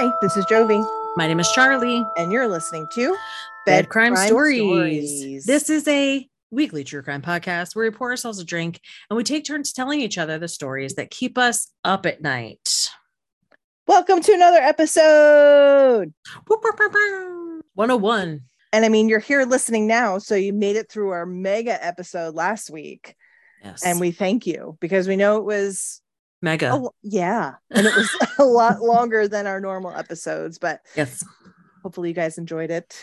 Hi, this is Jovi, My name is Charlie. and you're listening to Bed Crime, Stories. Stories. This is a weekly true crime podcast where we pour ourselves a drink and we take turns telling each other the stories that keep us up at night. Welcome to another episode. Boop, boop, boop, boop. 101. And I mean, you're here listening now, so you made it through our mega episode last week, Yes. and we thank you because we know it was, mega. oh yeah, and it was a lot longer than our normal episodes, but Yes. hopefully you guys enjoyed it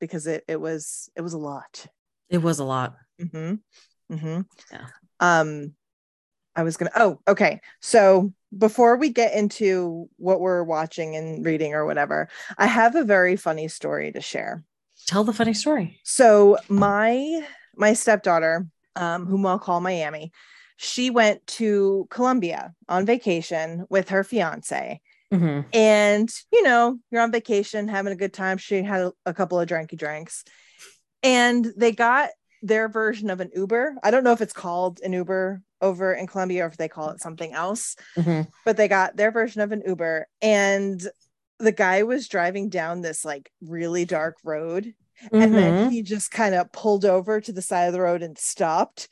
because it it was it was a lot. It was a lot. Mm-hmm. Mm-hmm. Yeah. Um, I was gonna. Oh, okay. So before we get into what we're watching and reading or whatever, I have a very funny story to share. Tell the funny story. So my my stepdaughter, um, whom I'll call Miami, she went to Colombia on vacation with her fiance. Mhm. And you know, you're on vacation, having a good time. She had a, a couple of drinky drinks, and they got their version of an Uber. I don't know if it's called an Uber over in Colombia or if they call it something else, Mhm. but they got their version of an Uber. And the guy was driving down this like really dark road. And then Mhm. he just kind of pulled over to the side of the road and stopped.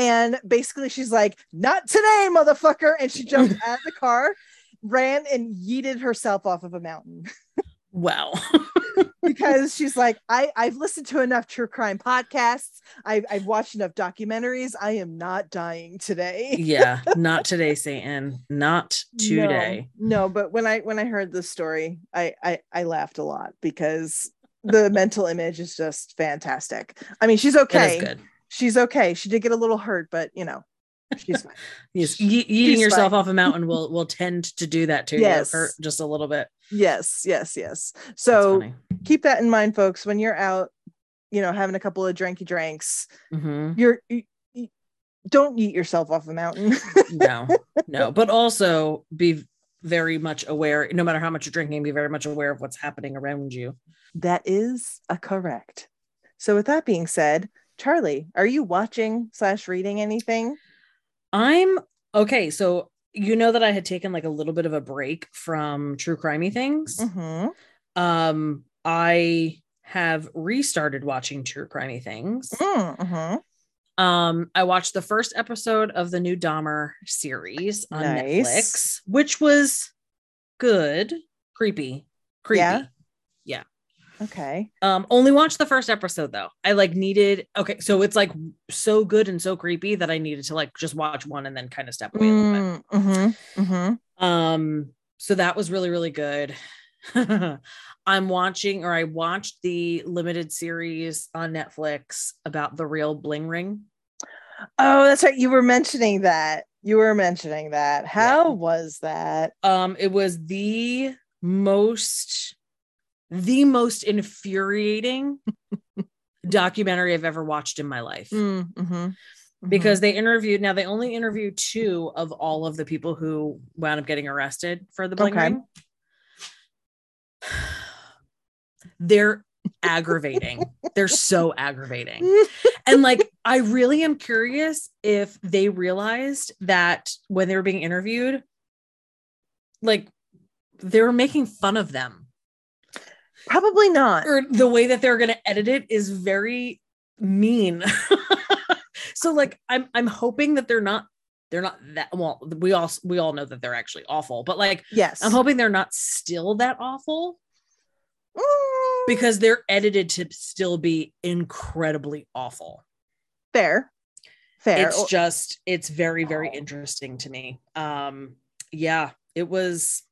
And basically, she's like, Not today, motherfucker. And she jumped out of the car, ran and yeeted herself off of a mountain Wow. because she's like, I, I've listened to enough true crime podcasts. I've, I've watched enough documentaries. I am not dying today. yeah. Not today, Satan. Not today. No, no, but when I when I heard this story, I, I I laughed a lot because the mental image is just fantastic. I mean, she's okay. Is good. She's okay. She did get a little hurt, but you know, she's fine. Yes. Ye- eating she's yourself fine. off a mountain will will tend to do that to Yes. you. Hurt just a little bit. yes, yes, yes. So keep that in mind, folks. When you're out, you know, having a couple of drinky drinks, Mhm. you're you, you- don't eat yourself off a mountain. no no but also be very much aware no matter how much you're drinking be very much aware of what's happening around you that is a correct. So with that being said, Charlie, are you watching slash reading anything? i'm okay so you know that i had taken like a little bit of a break from true crimey things Mm-hmm. um i have restarted watching true crimey things Mm-hmm. um i watched the first episode of the new dahmer series on Nice. netflix which was good creepy creepy Yeah? Okay. Um, only watched the first episode though. I like needed okay, so it's like so good and so creepy that I needed to like just watch one and then kind of step away a little bit. Mm-hmm. Mm-hmm. Um, so that was really, really good. I'm watching or I watched the limited series on Netflix about the real bling ring. Oh, that's right. You were mentioning that. You were mentioning that. How was that? Um, it was the most the most infuriating documentary I've ever watched in my life. Mm-hmm. because they interviewed now they only interviewed two of all of the people who wound up getting arrested for the bling Okay. ring. They're aggravating. They're so aggravating. And like I really am curious if they realized that when they were being interviewed like they were making fun of them probably not. or the way that they're going to edit it is very mean. so like I'm I'm hoping that they're not they're not that well we all we all know that they're actually awful but like Yes. I'm hoping they're not still that awful Mm, because they're edited to still be incredibly awful. fair. Fair. It's just it's very very interesting to me. Um yeah, it was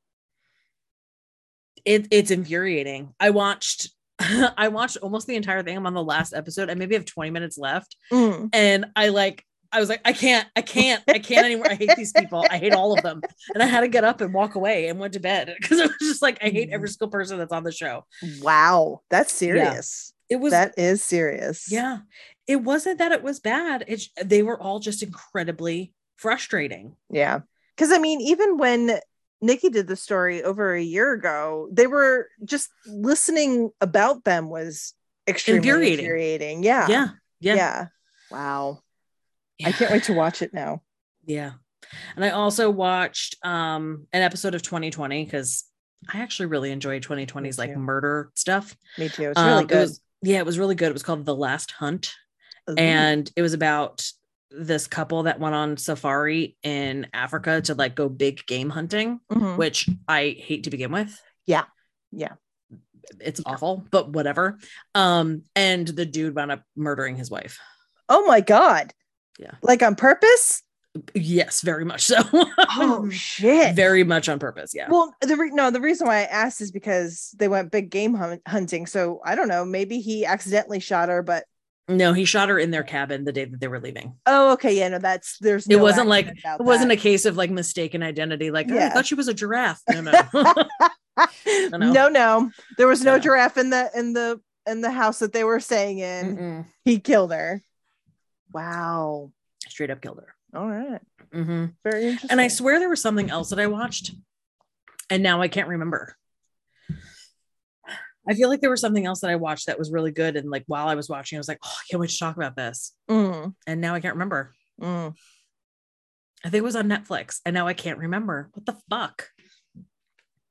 it it's infuriating. I watched I watched almost the entire thing. I'm on the last episode. I maybe have 20 minutes left. Mm. And I like, I was like, I can't, I can't, I can't anymore. I hate these people. I hate all of them. And I had to get up and walk away and went to bed because I was just like, I hate every single person that's on the show. Wow. That's serious. It was, That is serious. yeah, it wasn't that it was bad. It's, they were all just incredibly frustrating. Yeah. Because I mean, even when Nikki did the story over a year ago, they were just listening about them was extremely Infuriating. infuriating. Yeah. Yeah. Yeah. Yeah. Wow. I can't wait to watch it now. Yeah. And I also watched um an episode of 2020 because I actually really enjoyed 2020's like murder stuff. Me too. It's really Um, good. It was, yeah, it was really good. It was called The Last Hunt, Ooh. and it was about this couple that went on safari in Africa to like go big game hunting, Mhm. which I hate to begin with. Yeah. Yeah. It's awful, but whatever. Um, and the dude wound up murdering his wife. oh my god. Yeah. Like on purpose? Yes, very much so. Oh shit. very much on purpose. Yeah. Well, the re- no, the reason why I asked is because they went big game hun- hunting. So I don't know. Maybe he accidentally shot her, but No, he shot her in their cabin the day that they were leaving. oh, okay, yeah, no, that's there's. It wasn't like it wasn't a case of like mistaken identity. Like "Oh, I thought she was a giraffe. No, no. no. no, no, there was no No. giraffe in the in the in the house that they were staying in. Mm-mm. He killed her. Wow. Straight up killed her. All right. hmm Very interesting. And I swear there was something else that I watched, and now I can't remember. I feel like there was something else that I watched that was really good, and like while I was watching, I was like, "Oh, I can't wait to talk about this." Mm, And now I can't remember. mm. I think it was on Netflix, and now I can't remember. What the fuck?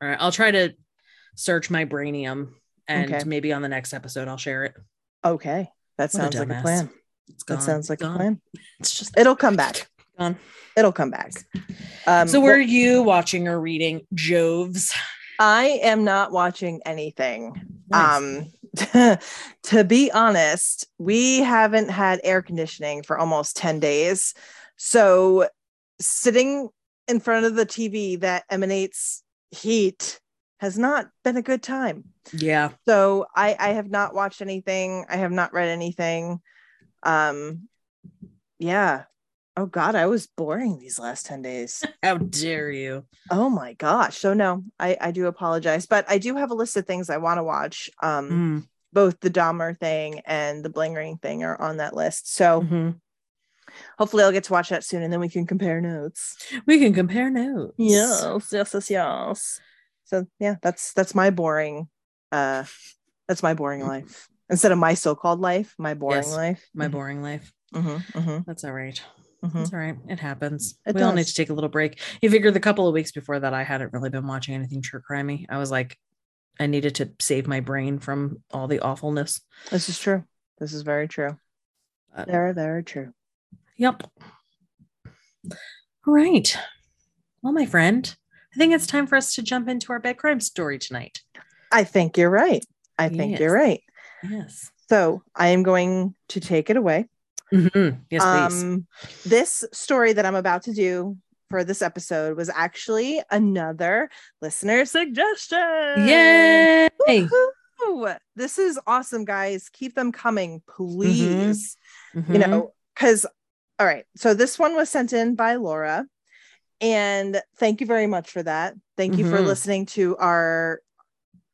All right, I'll try to search my brainium, and Okay. maybe on the next episode I'll share it. Okay. That What a sounds like a plan. It's gone. That sounds like Gone. a plan. It's just It'll come back. gone. It'll come back. Um, so, well, were you watching or reading Joves? I am not watching anything. Nice. Um, to be honest, we haven't had air conditioning for almost 10 days. So sitting in front of the TV that emanates heat has not been a good time. yeah, So I, I have not watched anything. I have not read anything. Um, yeah. Oh God, I was boring these last 10 days. how dare you? Oh my gosh. So no, I, I do apologize, but I do have a list of things I want to watch. Um, Mm, both the Dahmer thing and the Bling Ring thing are on that list. So mhm. hopefully I'll get to watch that soon and then we can compare notes. We can compare notes. Yes, yes, yes, yes. So yeah, that's that's my boring uh that's my boring life. Instead of my so-called life, my boring Yes, life. My boring life. Mhm, mhm, That's all right. Mhm. That's all right. It happens. It we all need to take a little break. You figure the couple of weeks before that, I hadn't really been watching anything true crimey. I was like, I needed to save my brain from all the awfulness. This is true. This is very true. But- Very, very true. Yep. All right. Well, my friend, I think it's time for us to jump into our bed crime story tonight. I think you're right. I think you're right. Yes. So I am going to take it away. Mhm. Yes, please. um this story that i'm about to do for this episode was actually another listener suggestion Yay. Woohoo! this is awesome guys keep them coming please you Mhm. know because all right so this one was sent in by laura and thank you very much for that thank you for Mhm. listening to our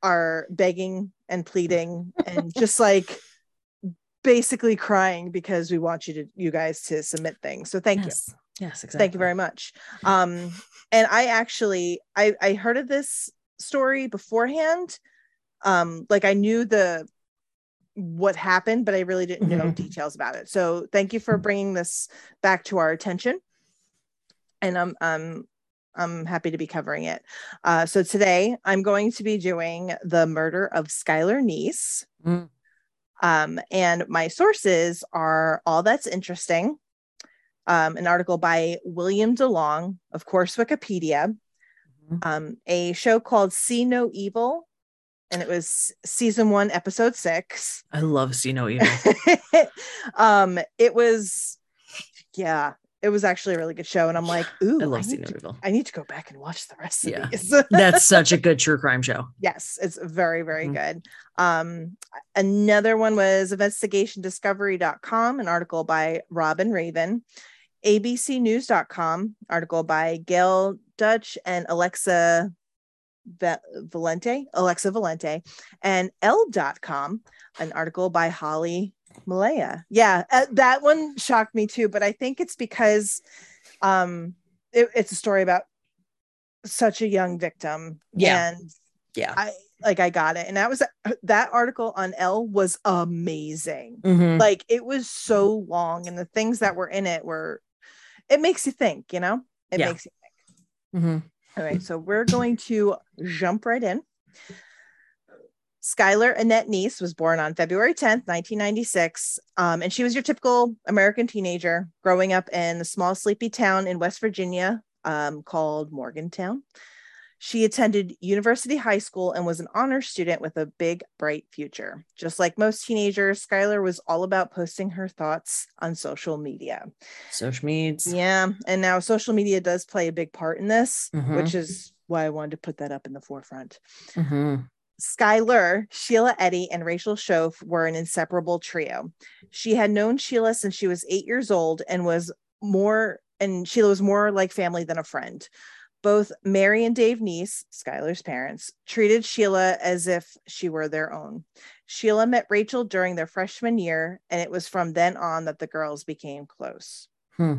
our begging and pleading and just like basically crying because we want you to you guys to submit things so thank you yes. Yes, exactly. thank you very much um and i actually i i heard of this story beforehand um like i knew the what happened but i really didn't know Mhm. details about it so thank you for bringing this back to our attention and i'm um i'm happy to be covering it uh so today i'm going to be doing the murder of skylar Neese Mm. Um, and my sources are All That's Interesting, um, an article by William DeLong, of course, Wikipedia, Mhm. um, a show called See No Evil, and it was season one, episode six. I love See No Evil. um, it was, yeah, it was actually a really good show. And I'm like, ooh, I I, need to, I need to go back and watch the rest of Yeah. these. That's such a good true crime show. Yes, it's very, very Mhm. good. Um, another one was investigationdiscovery.com, an article by Robin Raven, abcnews.com, article by Gail Dutch and Alexa Va- Valiente, Alexa Valiente, and Elle.com, an article by Holly Malaya. Yeah, uh, that one shocked me too, but I think it's because um, it- it's a story about such a young victim. Yeah. And Yeah. I like I got it. And that was that article on Elle was amazing. Mhm. Like it was so long and the things that were in it were it makes you think, you know? It Yeah. makes you Mhm. All right, so we're going to jump right in. Skylar Annette Neese was born on February 10th, 1996. Um, and she was your typical American teenager growing up in a small, sleepy town in West Virginia um, called Morgantown. She attended University High School and was an honor student with a big, bright future. Just like most teenagers, Skylar was all about posting her thoughts on social media. Social medias. Yeah. And now social media does play a big part in this, Mhm. which is why I wanted to put that up in the forefront. Mhm. Skylar, Sheila Eddy, and Rachel Shoaf were an inseparable trio. She had known Sheila since she was eight years old and was more, and Sheila was more like family than a friend. Both Mary and Dave Neese, Skylar's parents, treated Sheila as if she were their own. Sheila met Rachel during their freshman year, and it was from then on that the girls became close. Hmm.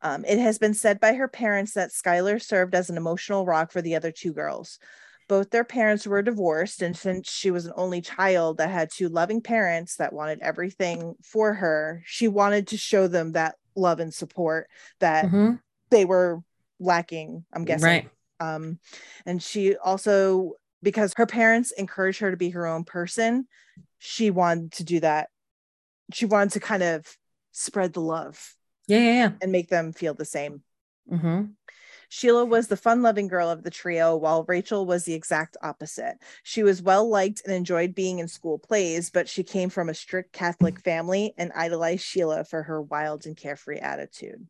Um, it has been said by her parents that Skylar served as an emotional rock for the other two girls. Both their parents were divorced, and since she was an only child that had two loving parents that wanted everything for her, she wanted to show them that love and support that Mhm. they were lacking, I'm guessing. Right. Um, and she also, because her parents encouraged her to be her own person, she wanted to do that. She wanted to kind of spread the love Yeah, yeah, and make them feel the same. yeah. Sheila was the fun loving girl of the trio, while Rachel was the exact opposite. She was well liked and enjoyed being in school plays, but she came from a strict Catholic family and idolized Sheila for her wild and carefree attitude.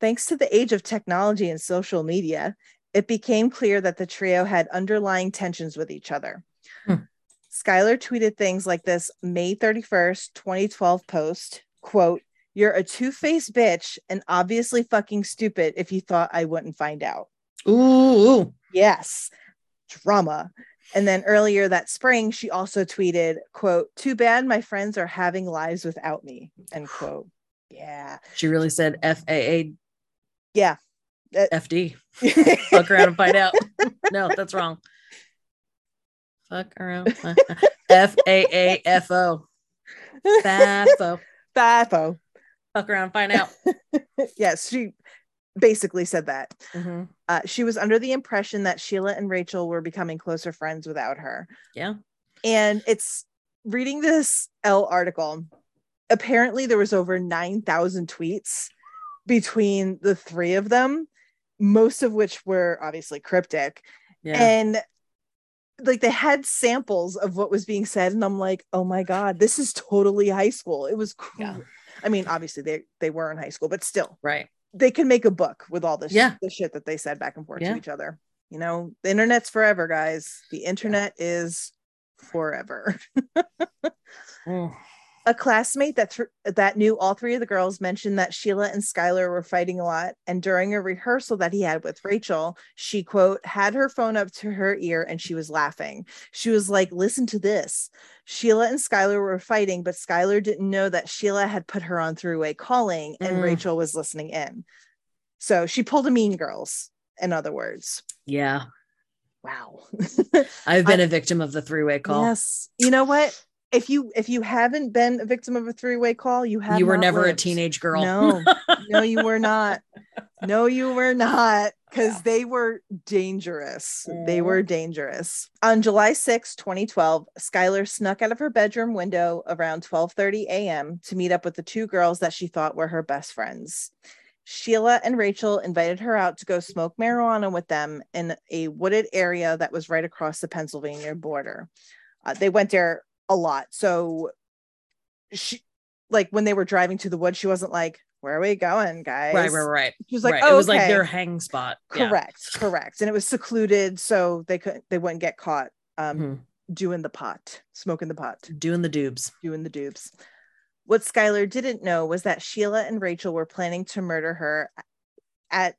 Thanks to the age of technology and social media, it became clear that the trio had underlying tensions with each other. Hmm. Skylar tweeted things like this May 31st, 2012 post quote, You're a two faced bitch and obviously fucking stupid if you thought I wouldn't find out. Ooh. Yes, drama. And then earlier that spring, she also tweeted, quote, Too bad my friends are having lives without me, end quote. Yeah. She really said F A A Yeah. F D. Fuck around and find out. no, that's wrong. Fuck around. F A A F O. Fafo. Fafo. Fuck around, find out. yes, she basically said that. Mhm. Uh, she was under the impression that Sheila and Rachel were becoming closer friends without her. Yeah. And it's reading this Elle article. Apparently, there was over 9,000 tweets between the three of them, most of which were obviously cryptic. Yeah. And like they had samples of what was being said. And I'm like, oh my God, this is totally high school. It was cool. Yeah. I mean, obviously they they were in high school, but still, right. they can make a book with all this Yeah. the shit that they said back and forth Yeah. to each other. You know, the internet's forever, guys. The internet is forever. Mm. A classmate that th- that knew all three of the girls mentioned that Sheila and Skylar were fighting a lot and during a rehearsal that he had with Rachel she quote had her phone up to her ear and she was laughing. She was like listen to this. Sheila and Skylar were fighting but Skylar didn't know that Sheila had put her on three-way calling and Mm. Rachel was listening in so she pulled a mean girls in other words. Yeah. wow. I've been a victim of the three way call. yes. You know what if you if you haven't been a victim of a three-way call you have you were never a teenage girl. No, no, you were not. No, you were not, because Yeah. they were dangerous. They Mhm. were dangerous. On July 6, 2012, Skylar snuck out of her bedroom window around 12:30 a.m. to meet up with the two girls that she thought were her best friends. Sheila and Rachel invited her out to go smoke marijuana with them in a wooded area that was right across the Pennsylvania border. Uh, they went there a lot. So she like when they were driving to the woods, she wasn't like, Where are we going, guys? right, right, right. She was like, right. Oh, it was like okay." their hang spot. Yeah. correct, correct. And it was secluded, so they couldn't they wouldn't get caught um Mhm. doing the pot, smoking the pot, Doing the dubs. doing the dupes. What Skylar didn't know was that Sheila and Rachel were planning to murder her at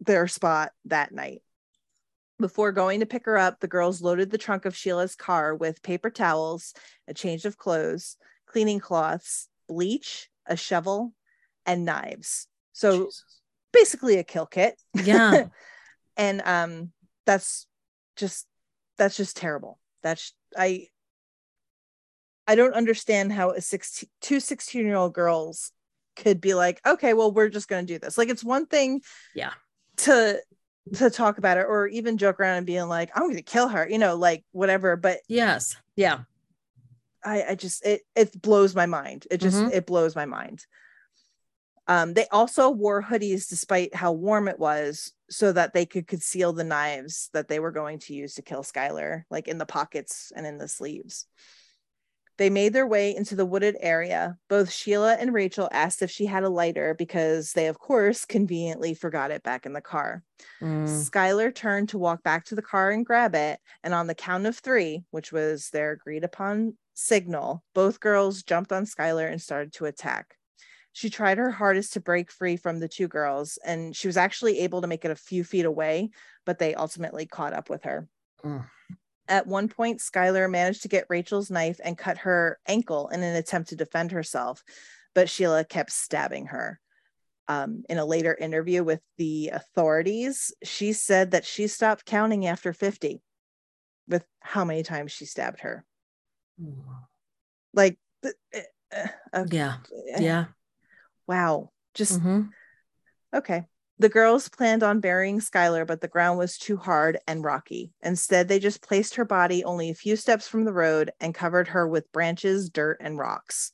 their spot that night. Before going to pick her up, the girls loaded the trunk of Sheila's car with paper towels, a change of clothes, cleaning cloths, bleach, a shovel, and knives. So Jesus. basically a kill kit. Yeah. and um that's just that's just terrible. That's I I don't understand how a 16 two 16 year old girls could be like, okay, well, we're just gonna do this. Like it's one thing Yeah. to to talk about it or even joke around and being like, I'm gonna kill her, you know, like whatever. But Yes. Yeah. I, I just it it blows my mind. It just Mhm. it blows my mind. Um, they also wore hoodies despite how warm it was, so that they could conceal the knives that they were going to use to kill Skylar, like in the pockets and in the sleeves. They made their way into the wooded area. Both Sheila and Rachel asked if she had a lighter because they, of course, conveniently forgot it back in the car. Mm. Skylar turned to walk back to the car and grab it. And on the count of three, which was their agreed upon signal, both girls jumped on Skylar and started to attack. She tried her hardest to break free from the two girls, and she was actually able to make it a few feet away, but they ultimately caught up with her. Mm. At one point, Skylar managed to get Rachel's knife and cut her ankle in an attempt to defend herself, but Sheila kept stabbing her. Um, in a later interview with the authorities, she said that she stopped counting after 50 with how many times she stabbed her. Like, uh, Yeah. uh, Yeah. Wow. Just Mhm. Okay. The girls planned on burying Skylar, but the ground was too hard and rocky. Instead, they just placed her body only a few steps from the road and covered her with branches, dirt, and rocks.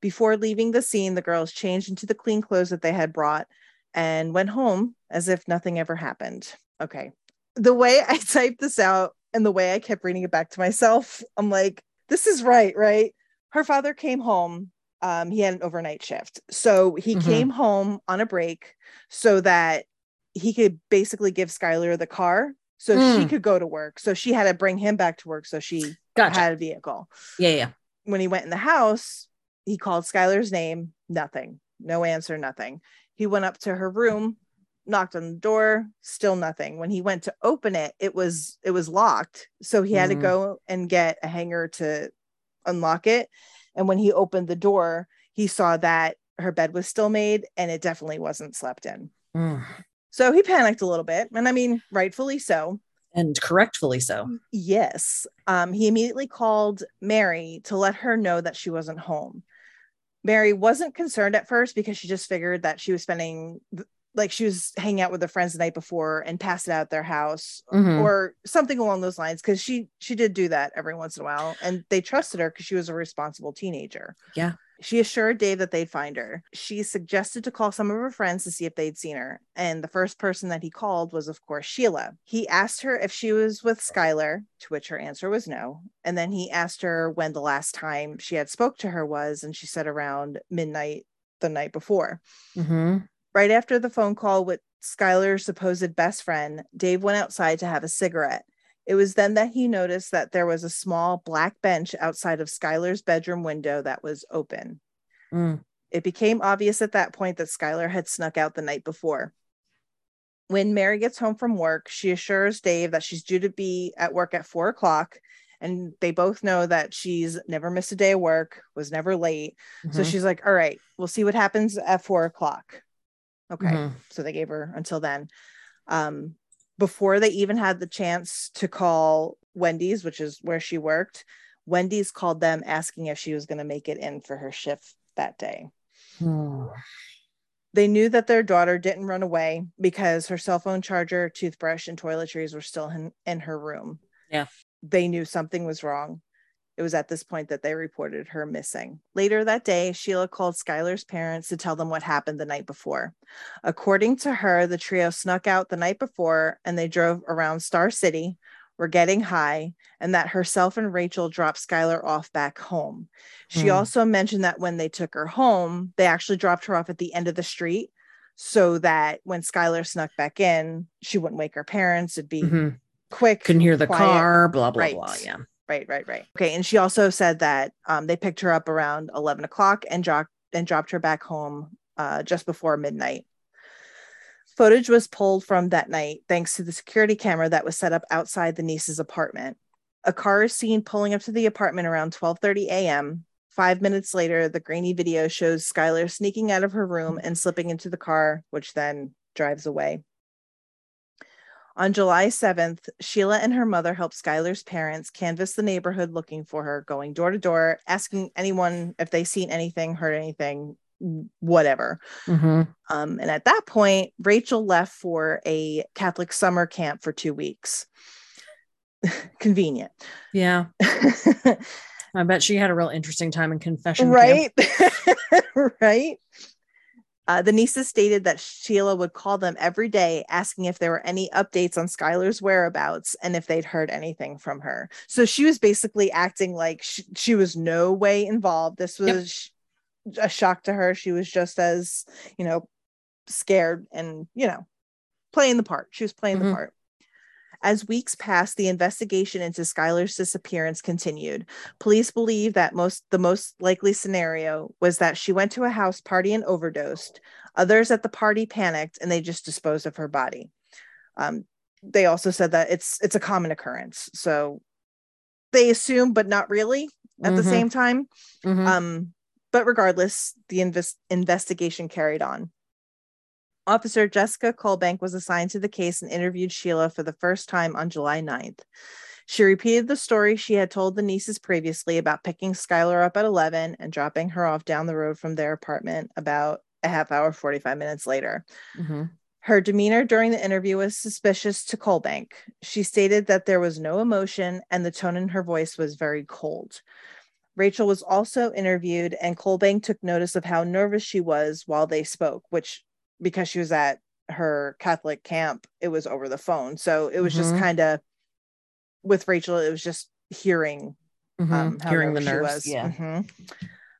Before leaving the scene, the girls changed into the clean clothes that they had brought and went home as if nothing ever happened. Okay. The way I typed this out and the way I kept reading it back to myself, I'm like, this is right, right? Her father came home um, he had an overnight shift. So he Mhm. came home on a break so that he could basically give Skylar the car so she Mm. could go to work. So she had to bring him back to work so she Gotcha. had a vehicle. yeah. Yeah. When he went in the house, he called Skylar's name, nothing, no answer, nothing. He went up to her room, knocked on the door, still nothing. When he went to open it, it was it was locked. So he had to Mm. go and get a hanger to unlock it. And when he opened the door, he saw that her bed was still made and it definitely wasn't slept in. Mm. So he panicked a little bit. And I mean, rightfully so. And correctfully so. Yes. Um, he immediately called Mary to let her know that she wasn't home. Mary wasn't concerned at first because she just figured that she was spending, like, she was hanging out with her friends the night before and passed out at their house Mhm. or something along those lines because she she did do that every once in a while and they trusted her because she was a responsible teenager Yeah. she assured dave that they'd find her she suggested to call some of her friends to see if they'd seen her and the first person that he called was of course sheila he asked her if she was with skylar to which her answer was no and then he asked her when the last time she had spoke to her was and she said around midnight the night before Mhm. Right after the phone call with Skylar's supposed best friend, Dave went outside to have a cigarette. It was then that he noticed that there was a small black bench outside of Skylar's bedroom window that was open. Mm. It became obvious at that point that Skylar had snuck out the night before. When Mary gets home from work, she assures Dave that she's due to be at work at four o'clock. And they both know that she's never missed a day of work, was never late. So Mhm. she's like, All right, we'll see what happens at four o'clock. Okay. Mhm. So they gave her until then. Um, before they even had the chance to call Wendy's, which is where she worked, Wendy's called them asking if she was going to make it in for her shift that day. Mm. They knew that their daughter didn't run away because her cell phone charger, toothbrush, and toiletries were still in, in her room. Yeah. They knew something was wrong. It was at this point that they reported her missing. Later that day, Sheila called Skylar's parents to tell them what happened the night before. According to her, the trio snuck out the night before and they drove around Star City, were getting high, and that herself and Rachel dropped Skylar off back home. She Hmm. also mentioned that when they took her home, they actually dropped her off at the end of the street so that when Skylar snuck back in, she wouldn't wake her parents. It'd be Mhm. quick. Couldn't hear the quiet. car, blah, blah, Right. blah. Yeah. Right, right, right. Okay. And she also said that um, they picked her up around 11 o'clock and, dropped and dropped her back home uh, just before midnight. Footage was pulled from that night thanks to the security camera that was set up outside the Neese's apartment. A car is seen pulling up to the apartment around 12:30 a.m. Five minutes later, the grainy video shows Skylar sneaking out of her room and slipping into the car, which then drives away. On July 7th, Sheila and her mother helped Skylar's parents canvass the neighborhood looking for her, going door to door, asking anyone if they seen anything, heard anything. whatever. Mhm. Um, and at that point, Rachel left for a Catholic summer camp for two weeks. Convenient. Yeah. I bet she had a real interesting time in confession. right? right. Uh, the Neeses stated that Sheila would call them every day asking if there were any updates on Skylar's whereabouts and if they'd heard anything from her. So she was basically acting like she, she was no way involved. This Yep. was sh- a shock to her. She was just as, you know, scared and, you know, playing the part. She was playing the Mhm. part. As weeks passed, the investigation into Skylar's disappearance continued. Police believe that most the most likely scenario was that she went to a house party and overdosed. Others at the party panicked and they just disposed of her body. Um, they also said that it's it's a common occurrence. So they assume, but not really at the Mhm. same time. Mhm. Um, but regardless, the invest- investigation carried on. Officer Jessica Colebank was assigned to the case and interviewed Sheila for the first time on July 9th. She repeated the story she had told the Neeses previously about picking Skylar up at 11 and dropping her off down the road from their apartment about a half hour, 45 minutes later. Mhm. Her demeanor during the interview was suspicious to Colebank. She stated that there was no emotion and the tone in her voice was very cold. Rachel was also interviewed, and Colebank took notice of how nervous she was while they spoke, which, because she was at her Catholic camp, it was over the phone. So it was just Mhm. kind of with Rachel, it was just hearing Mhm. um, Hearing the nerves. was. Yeah. Mhm.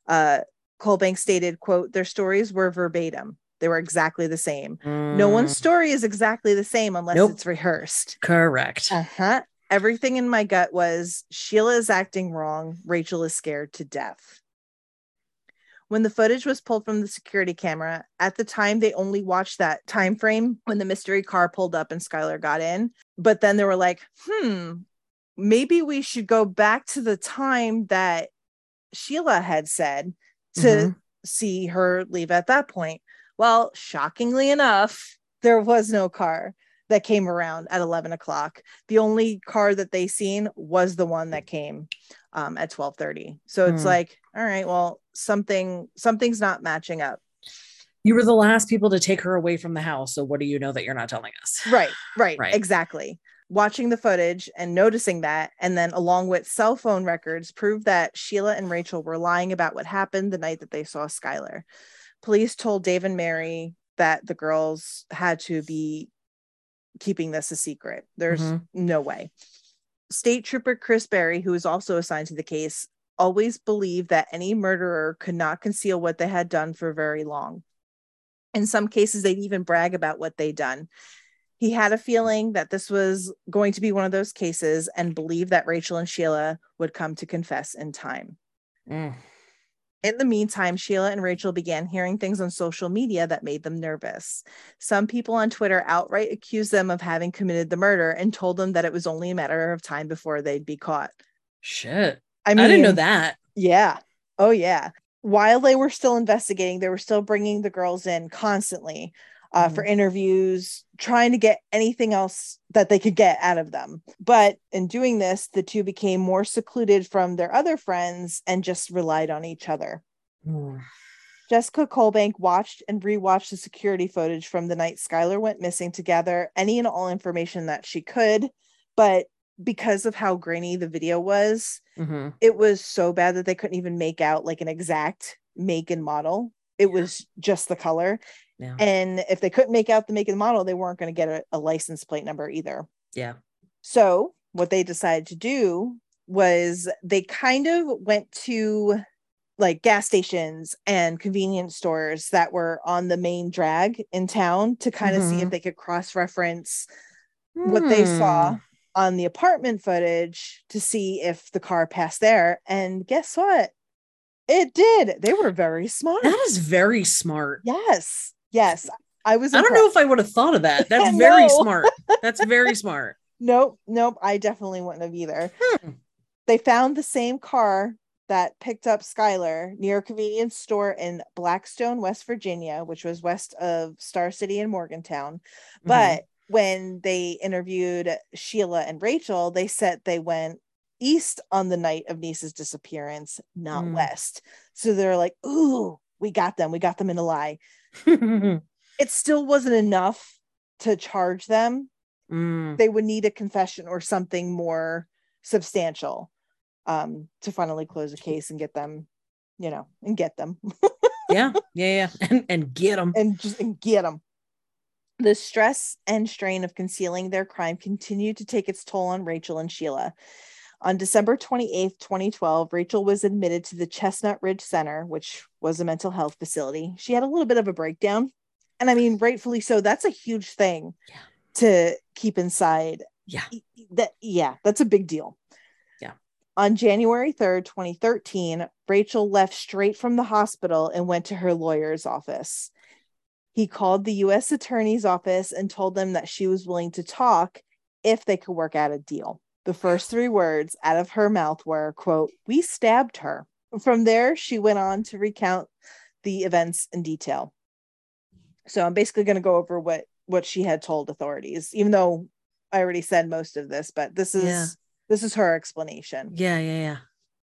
Uh, Colebank stated, "quote Their stories were verbatim. They were exactly the same. No one's Mm, story is exactly the same unless Nope. it's rehearsed. correct. Uh huh. Everything in my gut was Sheila is acting wrong. Rachel is scared to death." When the footage was pulled from the security camera, at the time they only watched that time frame when the mystery car pulled up and Skylar got in. But then they were like, "Hmm, maybe we should go back to the time that Sheila had said to Mhm. see her leave at that point. Well, shockingly enough, there was no car that came around at 11 o'clock. The only car that they seen was the one that came um, at 12:30. So it's Hmm. like, all right, well, something something's not matching up. You were the last people to take her away from the house. So what do you know that you're not telling us? Right, right, Right. exactly. Watching the footage and noticing that, and then along with cell phone records, proved that Sheila and Rachel were lying about what happened the night that they saw Skylar. Police told Dave and Mary that the girls had to be keeping this a secret. There's Mhm. no way. State Trooper Chris Berry, who was also assigned to the case, always believed that any murderer could not conceal what they had done for very long. In some cases, they'd even brag about what they'd done. He had a feeling that this was going to be one of those cases and believed that Rachel and Sheila would come to confess in time. Mm. In the meantime, Sheila and Rachel began hearing things on social media that made them nervous. Some people on Twitter outright accused them of having committed the murder and told them that it was only a matter of time before they'd be caught. Shit. I I, didn't know that. Yeah. Oh, yeah. While they were still investigating, they were still bringing the girls in constantly uh, for interviews, trying to get anything else that they could get out of them. But in doing this, the two became more secluded from their other friends and just relied on each other. Mm. Jessica Colebank watched and rewatched the security footage from the night Skylar went missing to gather any and all information that she could. But because of how grainy the video was, Mhm. it was so bad that they couldn't even make out like an exact make and model. It was just the color. Yeah. And if they couldn't make out the make and model, they weren't going to get a, a license plate number either. Yeah. So, what they decided to do was they kind of went to like gas stations and convenience stores that were on the main drag in town to kind of see if Mhm. they could cross reference what they saw Hmm. on the apartment footage to see if the car passed there. And guess what? It did. They were very smart. That is very smart. yes. Yes. I was I don't know if I would have thought of that. That's very smart. That's very smart. Nope, nope. I definitely wouldn't have either. Hmm. They found the same car that picked up Skylar near a convenience store in Blackstone, West Virginia, which was west of Star City and Morgantown. Mm-hmm. But when they interviewed Sheila and Rachel, they said they went east on the night of Neese's disappearance, not Mm. west. So they're like, ooh, we got them, we got them in a lie. It still wasn't enough to charge them. Mm, They would need a confession or something more substantial um, to finally close the case and get them, you know, and get them yeah, yeah, yeah, and and get them. and just and get them. The stress and strain of concealing their crime continued to take its toll on Rachel and Sheila. On December 28th, 2012, Rachel was admitted to the Chestnut Ridge Center, which was a mental health facility. She had a little bit of a breakdown. And I mean, rightfully so. That's a huge thing Yeah. to keep inside. Yeah. That yeah, that's a big deal. Yeah. On January 3rd, 2013, Rachel left straight from the hospital and went to her lawyer's office. He called the US Attorney's office and told them that she was willing to talk if they could work out a deal. The first three words out of her mouth were, quote, we stabbed her. From there, she went on to recount the events in detail. So I'm basically going to go over what what she had told authorities, even though I already said most of this, but this is Yeah. this is her explanation. Yeah, yeah, yeah.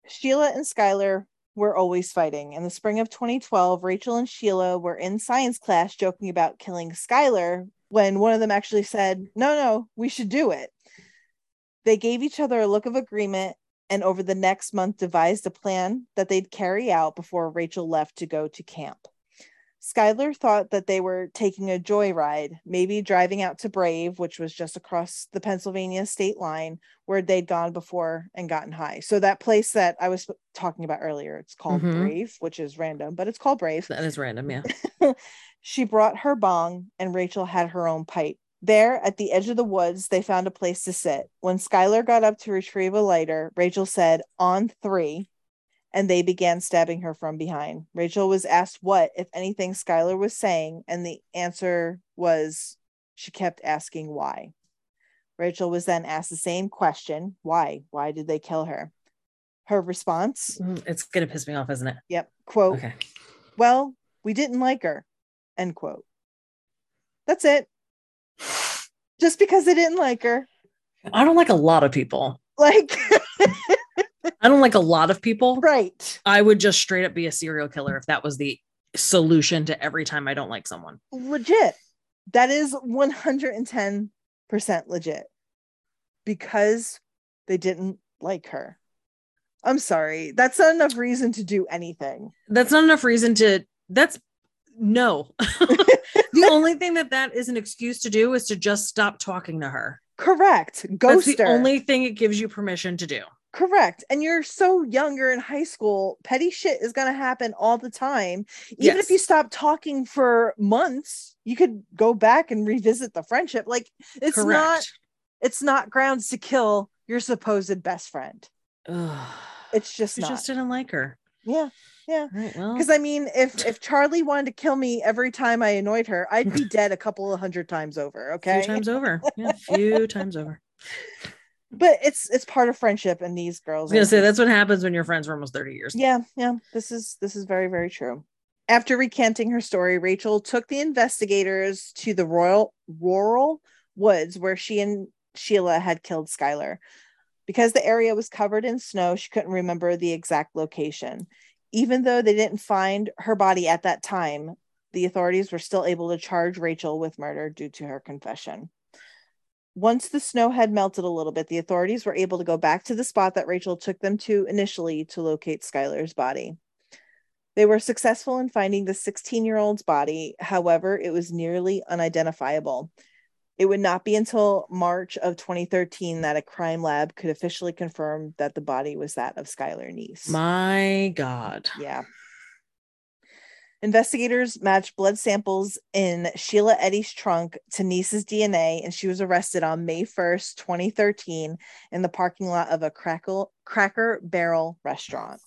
Sheila and Skylar were always fighting. In the spring of 2012, Rachel and Sheila were in science class joking about killing Skylar when one of them actually said, No, no, we should do it. They gave each other a look of agreement and over the next month devised a plan that they'd carry out before Rachel left to go to camp. Skylar thought that they were taking a joyride, maybe driving out to Brave, which was just across the Pennsylvania state line, where they'd gone before and gotten high. So that place that I was talking about earlier, it's called Mhm. Brave, which is random, but it's called Brave. That is random. Yeah. She brought her bong and Rachel had her own pipe. There at the edge of the woods, they found a place to sit. When Skylar got up to retrieve a lighter, Rachel said, On three, and they began stabbing her from behind. Rachel was asked what, if anything, Skylar was saying, and the answer was she kept asking why. Rachel was then asked the same question why? Why did they kill her? Her response, Mm, It's gonna piss me off, isn't it? yep, quote, Okay. well, we didn't like her, end quote. That's it. Just because they didn't like her. I don't like a lot of people. Like, I don't like a lot of people. right. I would just straight up be a serial killer if that was the solution to every time I don't like someone. Legit. That is 110% legit because they didn't like her. I'm sorry. That's not enough reason to do anything. That's not enough reason to. That's no. the only thing that that is an excuse to do is to just stop talking to her. Correct. That's Ghoster. the only thing it gives you permission to do. Correct. And you're so young, you're in high school. Petty shit is going to happen all the time. Even Yes. if you stop talking for months, you could go back and revisit the friendship. Like it's Correct. not it's not grounds to kill your supposed best friend. Ugh. It's just You not. just didn't like her. yeah. All right. Well, Because I mean, if if Charlie wanted to kill me every time I annoyed her, I'd be dead a couple of hundred times over. a Okay. few times over. Yeah, a few times over. But it's it's part of friendship, and these girls I girls. was gonna say that's what happens when you're friends for almost 30 years. Yeah, yeah. This is this is very very true. After recanting her story, Rachel took the investigators to the royal rural woods where she and Sheila had killed Skylar. Because the area was covered in snow, she couldn't remember the exact location. Even though they didn't find her body at that time, the authorities were still able to charge Rachel with murder due to her confession. Once the snow had melted a little bit, the authorities were able to go back to the spot that Rachel took them to initially to locate Skylar's body. They were successful in finding the 16 year old's body. However, it was nearly unidentifiable. It would not be until March of 2013 that a crime lab could officially confirm that the body was that of Skylar Neese. My God. Yeah. Investigators matched blood samples in Sheila Eddy's trunk to Neese's DNA, and she was arrested on May 1st, 2013, in the parking lot of a crackle, Cracker Barrel restaurant.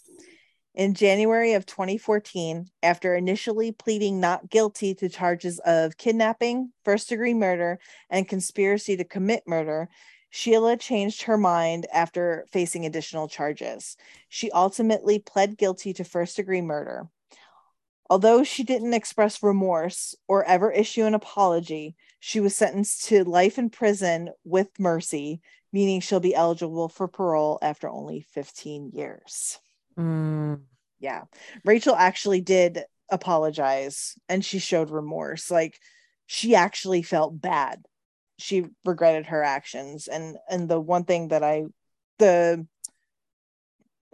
In January of 2014, after initially pleading not guilty to charges of kidnapping, first degree murder, and conspiracy to commit murder, Sheila changed her mind after facing additional charges. She ultimately pled guilty to first degree murder. Although she didn't express remorse or ever issue an apology, she was sentenced to life in prison with mercy, meaning she'll be eligible for parole after only 15 years. Mm, Yeah. Rachel actually did apologize and she showed remorse. Like she actually felt bad. She regretted her actions. And and the one thing that I the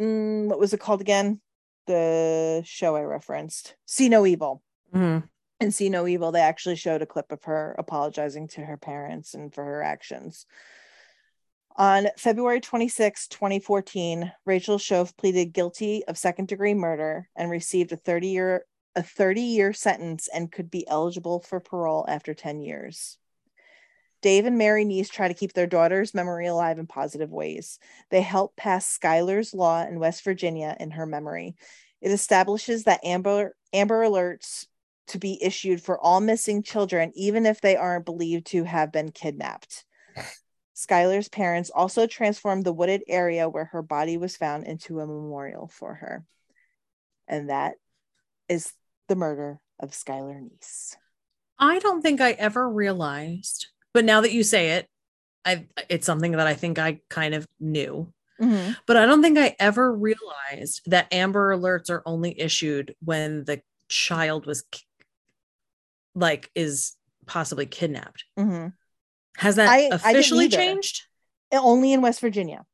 mm, what was it called again? The show I referenced, See No Evil. Mhm. And See No Evil, they actually showed a clip of her apologizing to her parents and for her actions. On February 26, 2014, Rachel Shoaf pleaded guilty of second degree murder and received a 30 year a 30 year sentence and could be eligible for parole after 10 years. Dave and Mary Neese try to keep their daughter's memory alive in positive ways. They help pass Skylar's Law in West Virginia in her memory. It establishes that Amber Amber alerts to be issued for all missing children, even if they aren't believed to have been kidnapped. Skylar's parents also transformed the wooded area where her body was found into a memorial for her. And that is the murder of Skylar Neese. I don't think I ever realized, but now that you say it, I it's something that I think I kind of knew. But I don't think I ever realized that Amber alerts are only issued when the child was like is possibly kidnapped. Mhm. Has that I- I officially either. changed? Only in West Virginia.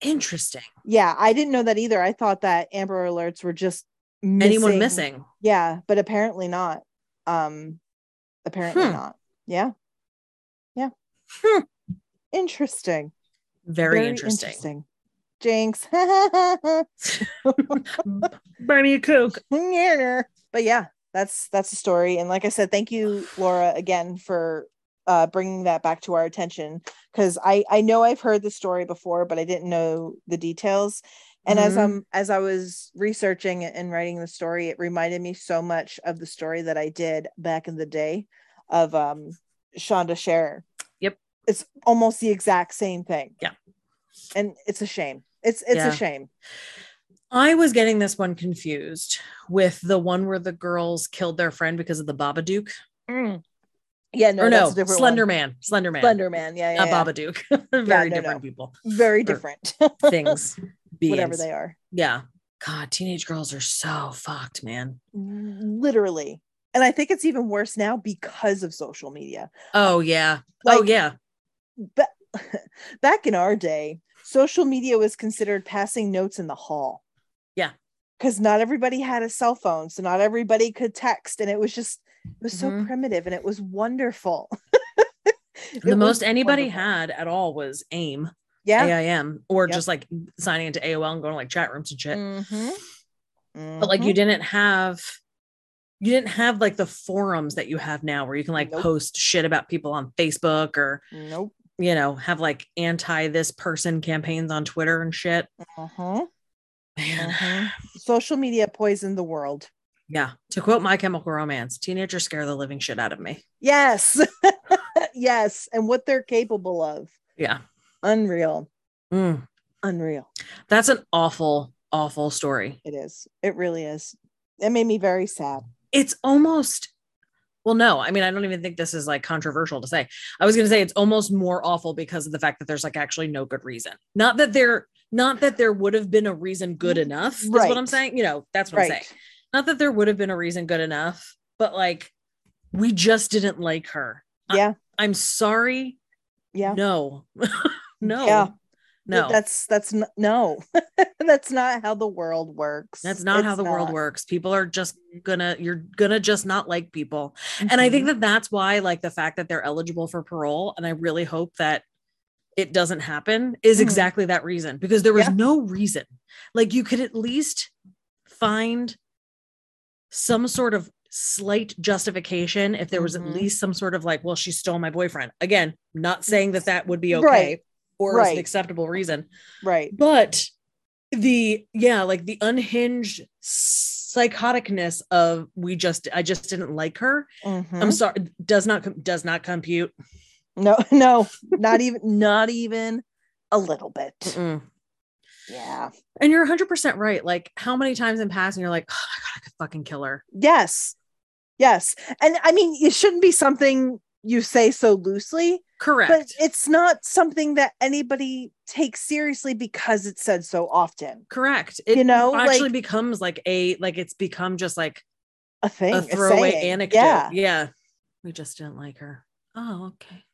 Interesting. Yeah, I didn't know that either. I thought that Amber alerts were just Anyone missing? Yeah, but apparently not. Um, apparently Hmm. not. Yeah, yeah. Hmm. Interesting. Very, interesting. Jinx. Buy me a Coke. but yeah, that's that's the story. And like I said, thank you, Laura, again for uh, bringing that back to our attention because I I know I've heard the story before, but I didn't know the details. And as Mhm. I'm as I was researching it and writing the story, it reminded me so much of the story that I did back in the day of um Shanda Sharer. Yep. It's almost the exact same thing. Yeah. And it's a shame. It's it's Yeah. a shame. I was getting this one confused with the one where the girls killed their friend because of the Babadook. Yeah, no, or that's no, Slender one. Man. Slender Man. Slender Man. Yeah, yeah, Not yeah. Babadook. Very no, different no. people. Very different. Things. Beings. Whatever they are. Yeah. God, teenage girls are so fucked, man. Literally. And I think it's even worse now because of social media. Oh yeah. oh yeah. But back in our day, social media was considered passing notes in the hall. Yeah. Because not everybody had a cell phone. So not everybody could text. And it was just, it was so Mhm. primitive and it was wonderful. It The most anybody wonderful. had at all was AIM, Yeah. AIM, or Yep. just like signing into AOL and going to like chat rooms and shit. Mhm. But like you didn't have you didn't have like the forums that you have now where you can like Nope. post shit about people on Facebook or nope. you know have like anti this person campaigns on Twitter and shit. Uh-huh. Man. Mhm. Social media poisoned the world. Yeah. To quote My Chemical Romance, teenagers scare the living shit out of me. Yes. yes. And what they're capable of. Yeah. Unreal. Mm. Unreal. That's an awful, awful story. It is. It really is. It made me very sad. It's almost well, no, I mean, I don't even think this is like controversial to say. I was gonna say it's almost more awful because of the fact that there's like actually no good reason. Not that there not that there would have been a reason good enough, is what I'm saying. You know, that's what I'm saying. Not that there would have been a reason good enough, but like we just didn't like her. Yeah. I'm sorry. Yeah. No. no. Yeah. No. That's that's n- no. that's not how the world works. That's not how It's the world works. People are just gonna, you're gonna just not like people. And I think Mhm. that that's why, like, the fact that they're eligible for parole, and I really hope that it doesn't happen, is Mhm. exactly that reason because there was Yeah. no reason. Like, you could at least find some sort of slight justification if there was Mhm. at least some sort of like, well, she stole my boyfriend. Again, not saying that that would be okay Right. or is an acceptable reason right. but the yeah like the unhinged psychoticness of we just i just didn't like her i'm Mhm. sorry does not does not compute No, no, not even not even a little bit. Mm-mm. Yeah. and you're 100% right like how many times in passing you're like oh my god i could fucking kill her Yes. Yes. And I mean, it shouldn't be something you say so loosely, correct but it's not something that anybody takes seriously because it's said so often. correct it You know, actually like- becomes like a like it's become just like a thing, a a throwaway saying. anecdote. Yeah, yeah. We just didn't like her. Oh, okay.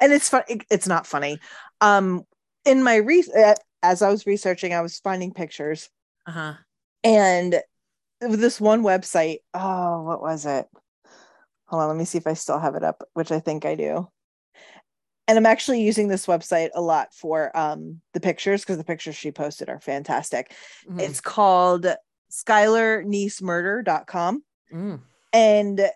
and it's fun. it- It's not funny. Um, in my re uh, as I was researching, I was finding pictures, Uh huh. and this one website. Oh, what was it? Hold on, let me see if I still have it up, which I think I do. And I'm actually using this website a lot for um the pictures because the pictures she posted are fantastic. Mm-hmm. It's called skylarneesemurder.com. Mm. and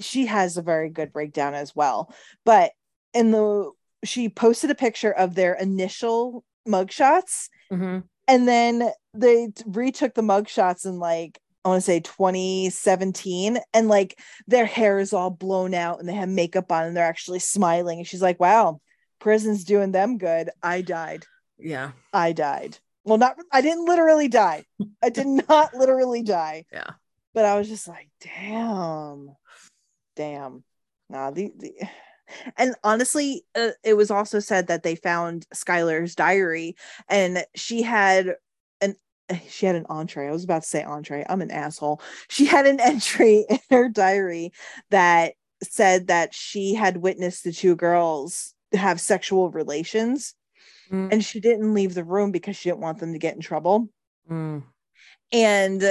she has a very good breakdown as well but in the she posted a picture of their initial mugshots Mhm. and then they retook the mugshots in like i want to say 2017 and like their hair is all blown out and they have makeup on and they're actually smiling and she's like wow prison's doing them good i died Yeah. i died well not i didn't literally die i did not literally die Yeah. but I was just like, damn, damn. Nah, the, the and honestly, uh, it was also said that they found Skylar's diary, and she had an she had an entree. I was about to say entree. I'm an asshole. She had an entry in her diary that said that she had witnessed the two girls have sexual relations, Mm. and she didn't leave the room because she didn't want them to get in trouble Mm. and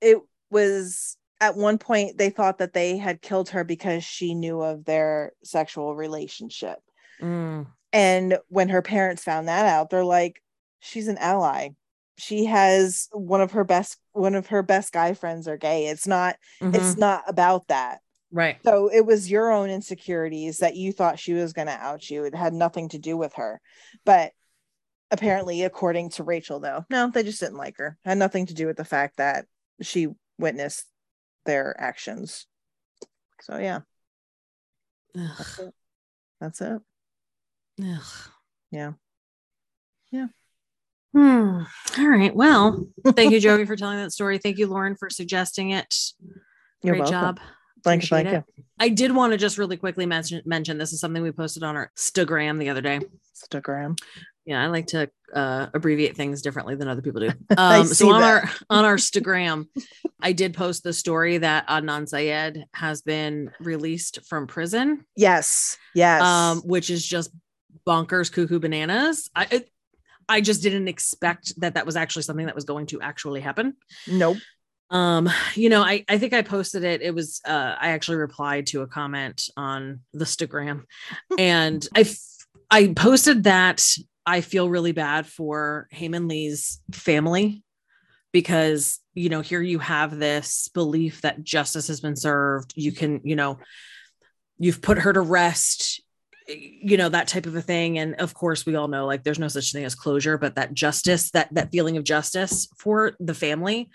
it was at one point they thought that they had killed her because she knew of their sexual relationship. Mm. and when her parents found that out they're like she's an ally. She has one of her best one of her best guy friends are gay. It's not it's Mhm. not about that. Right. so it was your own insecurities that you thought she was going to out you. It had nothing to do with her. But apparently according to rachel though no they just didn't like her. Had nothing to do with the fact that she witnessed their actions so yeah that's it that's it Ugh. Yeah. Yeah. Hmm. All right. Well, thank you, Joey, for telling that story. Thank you, Lauren, for suggesting it. You're Great welcome. job. thank you thank it. I did want to just really quickly mention mention this is something we posted on our Instagram the other day. instagram Yeah, I like to uh, abbreviate things differently than other people do. Um, so on that. our on our Instagram, I did post the story that Adnan Syed has been released from prison, yes yes um, which is just bonkers, cuckoo bananas. I it, I just didn't expect that that was actually something that was going to actually happen. nope Um, you know, I I think I posted it. It was uh, I actually replied to a comment on the Instagram, and I f- I posted that I feel really bad for Hae Min Lee's family because you know here you have this belief that justice has been served. You can you know you've put her to rest you know that type of a thing and of course we all know like there's no such thing as closure but that justice that that feeling of justice for the family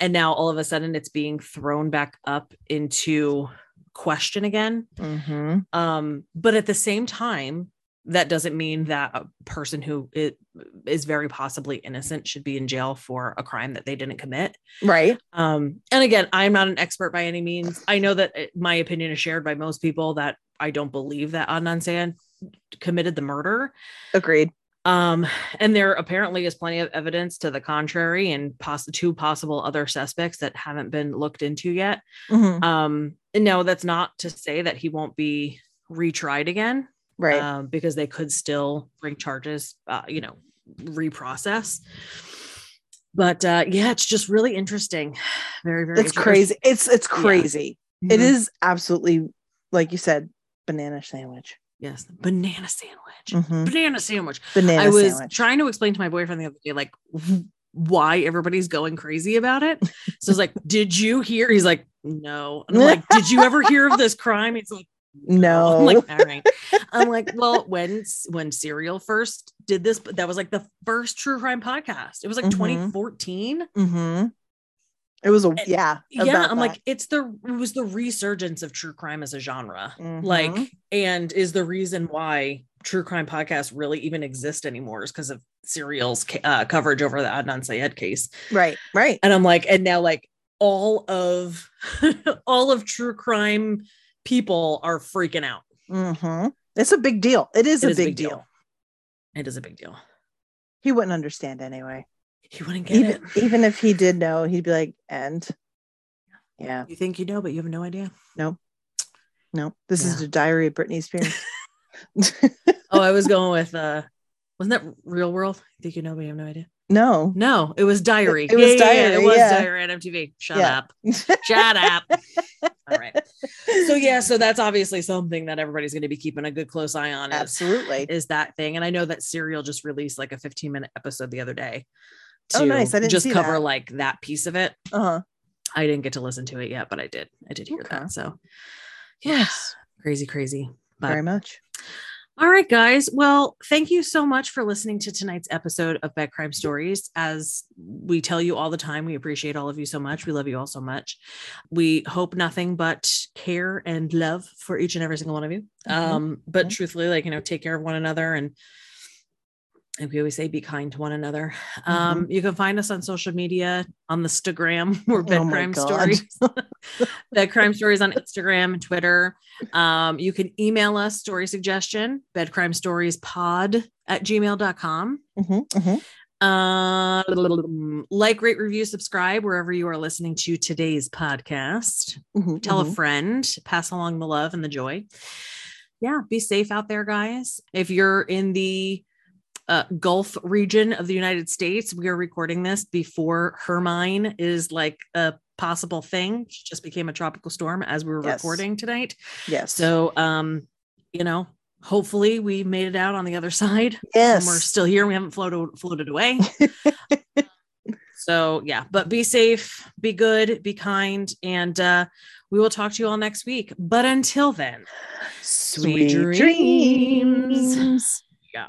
and now all of a sudden it's being thrown back up into question again mm-hmm. um but at the same time that doesn't mean that a person who is, is very possibly innocent should be in jail for a crime that they didn't commit. Right. Um and again i'm not an expert by any means. I know that my opinion is shared by most people that i don't believe that adnan Syed committed the murder. Agreed. Um and there apparently is plenty of evidence to the contrary and two possible other suspects that haven't been looked into yet. Mhm. um and no that's not to say that he won't be retried again right um, because they could still bring charges, uh, you know, reprocess. But uh, yeah, it's just really interesting. Very, very. it's crazy it's it's Yeah. crazy. It is absolutely like you said banana sandwich Yes, banana sandwich. Mhm. Banana sandwich. banana I was sandwich trying to explain to my boyfriend the other day, like why everybody's going crazy about it. So it's like, did you hear? He's like, no. And I'm like, did you ever hear of this crime? He's like, no I'm like, all right. I'm like, well, when when Serial first did this, that was like the first true crime podcast. It was like Mhm. 2014. hmm it was a yeah Yeah, I'm that. like, it's the it was the resurgence of true crime as a genre. Like, Mhm. and is the reason why true crime podcasts really even exist anymore is because of Serial's uh, coverage over the Adnan Syed case. right right And I'm like, and now like all of all of true crime people are freaking out. hmm it's a big deal it is It a is big, deal. It is a big deal. he wouldn't understand anyway He wouldn't get even it. even if he did know he'd be like and Yeah. You think you know, but you have no idea. No. No. This is Yeah. the diary of Britney Spears. Oh, I was going with uh wasn't that real world? I think you know, but you have no idea. no. No, it was diary. It was Yeah, yeah, yeah, Diary, It was yeah. diary on MTV. Shut Yeah. up. Shut up. All right. So yeah, so that's obviously something that everybody's going to be keeping a good close eye on. Is, Absolutely. is that thing? And I know that Serial just released like a 15 minute episode the other day. Oh, nice. I didn't just cover that. like that piece of it. Uh-huh. I didn't get to listen to it yet, but I did. I did hear Okay. that. So yeah, Yes. crazy, crazy. But Very much. All right, guys. Well, thank you so much for listening to tonight's episode of Bed Crime Stories. As we tell you all the time, we appreciate all of you so much. We love you all so much. We hope nothing but care and love for each and every single one of you. Mhm. Um, but Mhm. truthfully, like, you know, take care of one another and like we always say, be kind to one another. Um, you can find us on social media on the Instagram. We're Bed Oh Crime God. Stories. Bed Crime Stories on Instagram and Twitter. Um, you can email us story suggestion, bedcrimestoriespod at gmail.com. Mhm, mhm. Uh, like, rate, review, subscribe wherever you are listening to today's podcast. Mhm, Tell a mhm. friend, pass along the love and the joy. Yeah, be safe out there, guys. If you're in the uh, Gulf region of the United States, we are recording this before Hermine is like a possible thing. She just became a tropical storm as we were Yes. recording tonight. Yes. So, um, you know, hopefully we made it out on the other side. yes. And we're still here. We haven't floated floated away. so yeah, but be safe, be good, be kind, and uh, we will talk to you all next week. But until then, sweet dreams. dreams. yeah.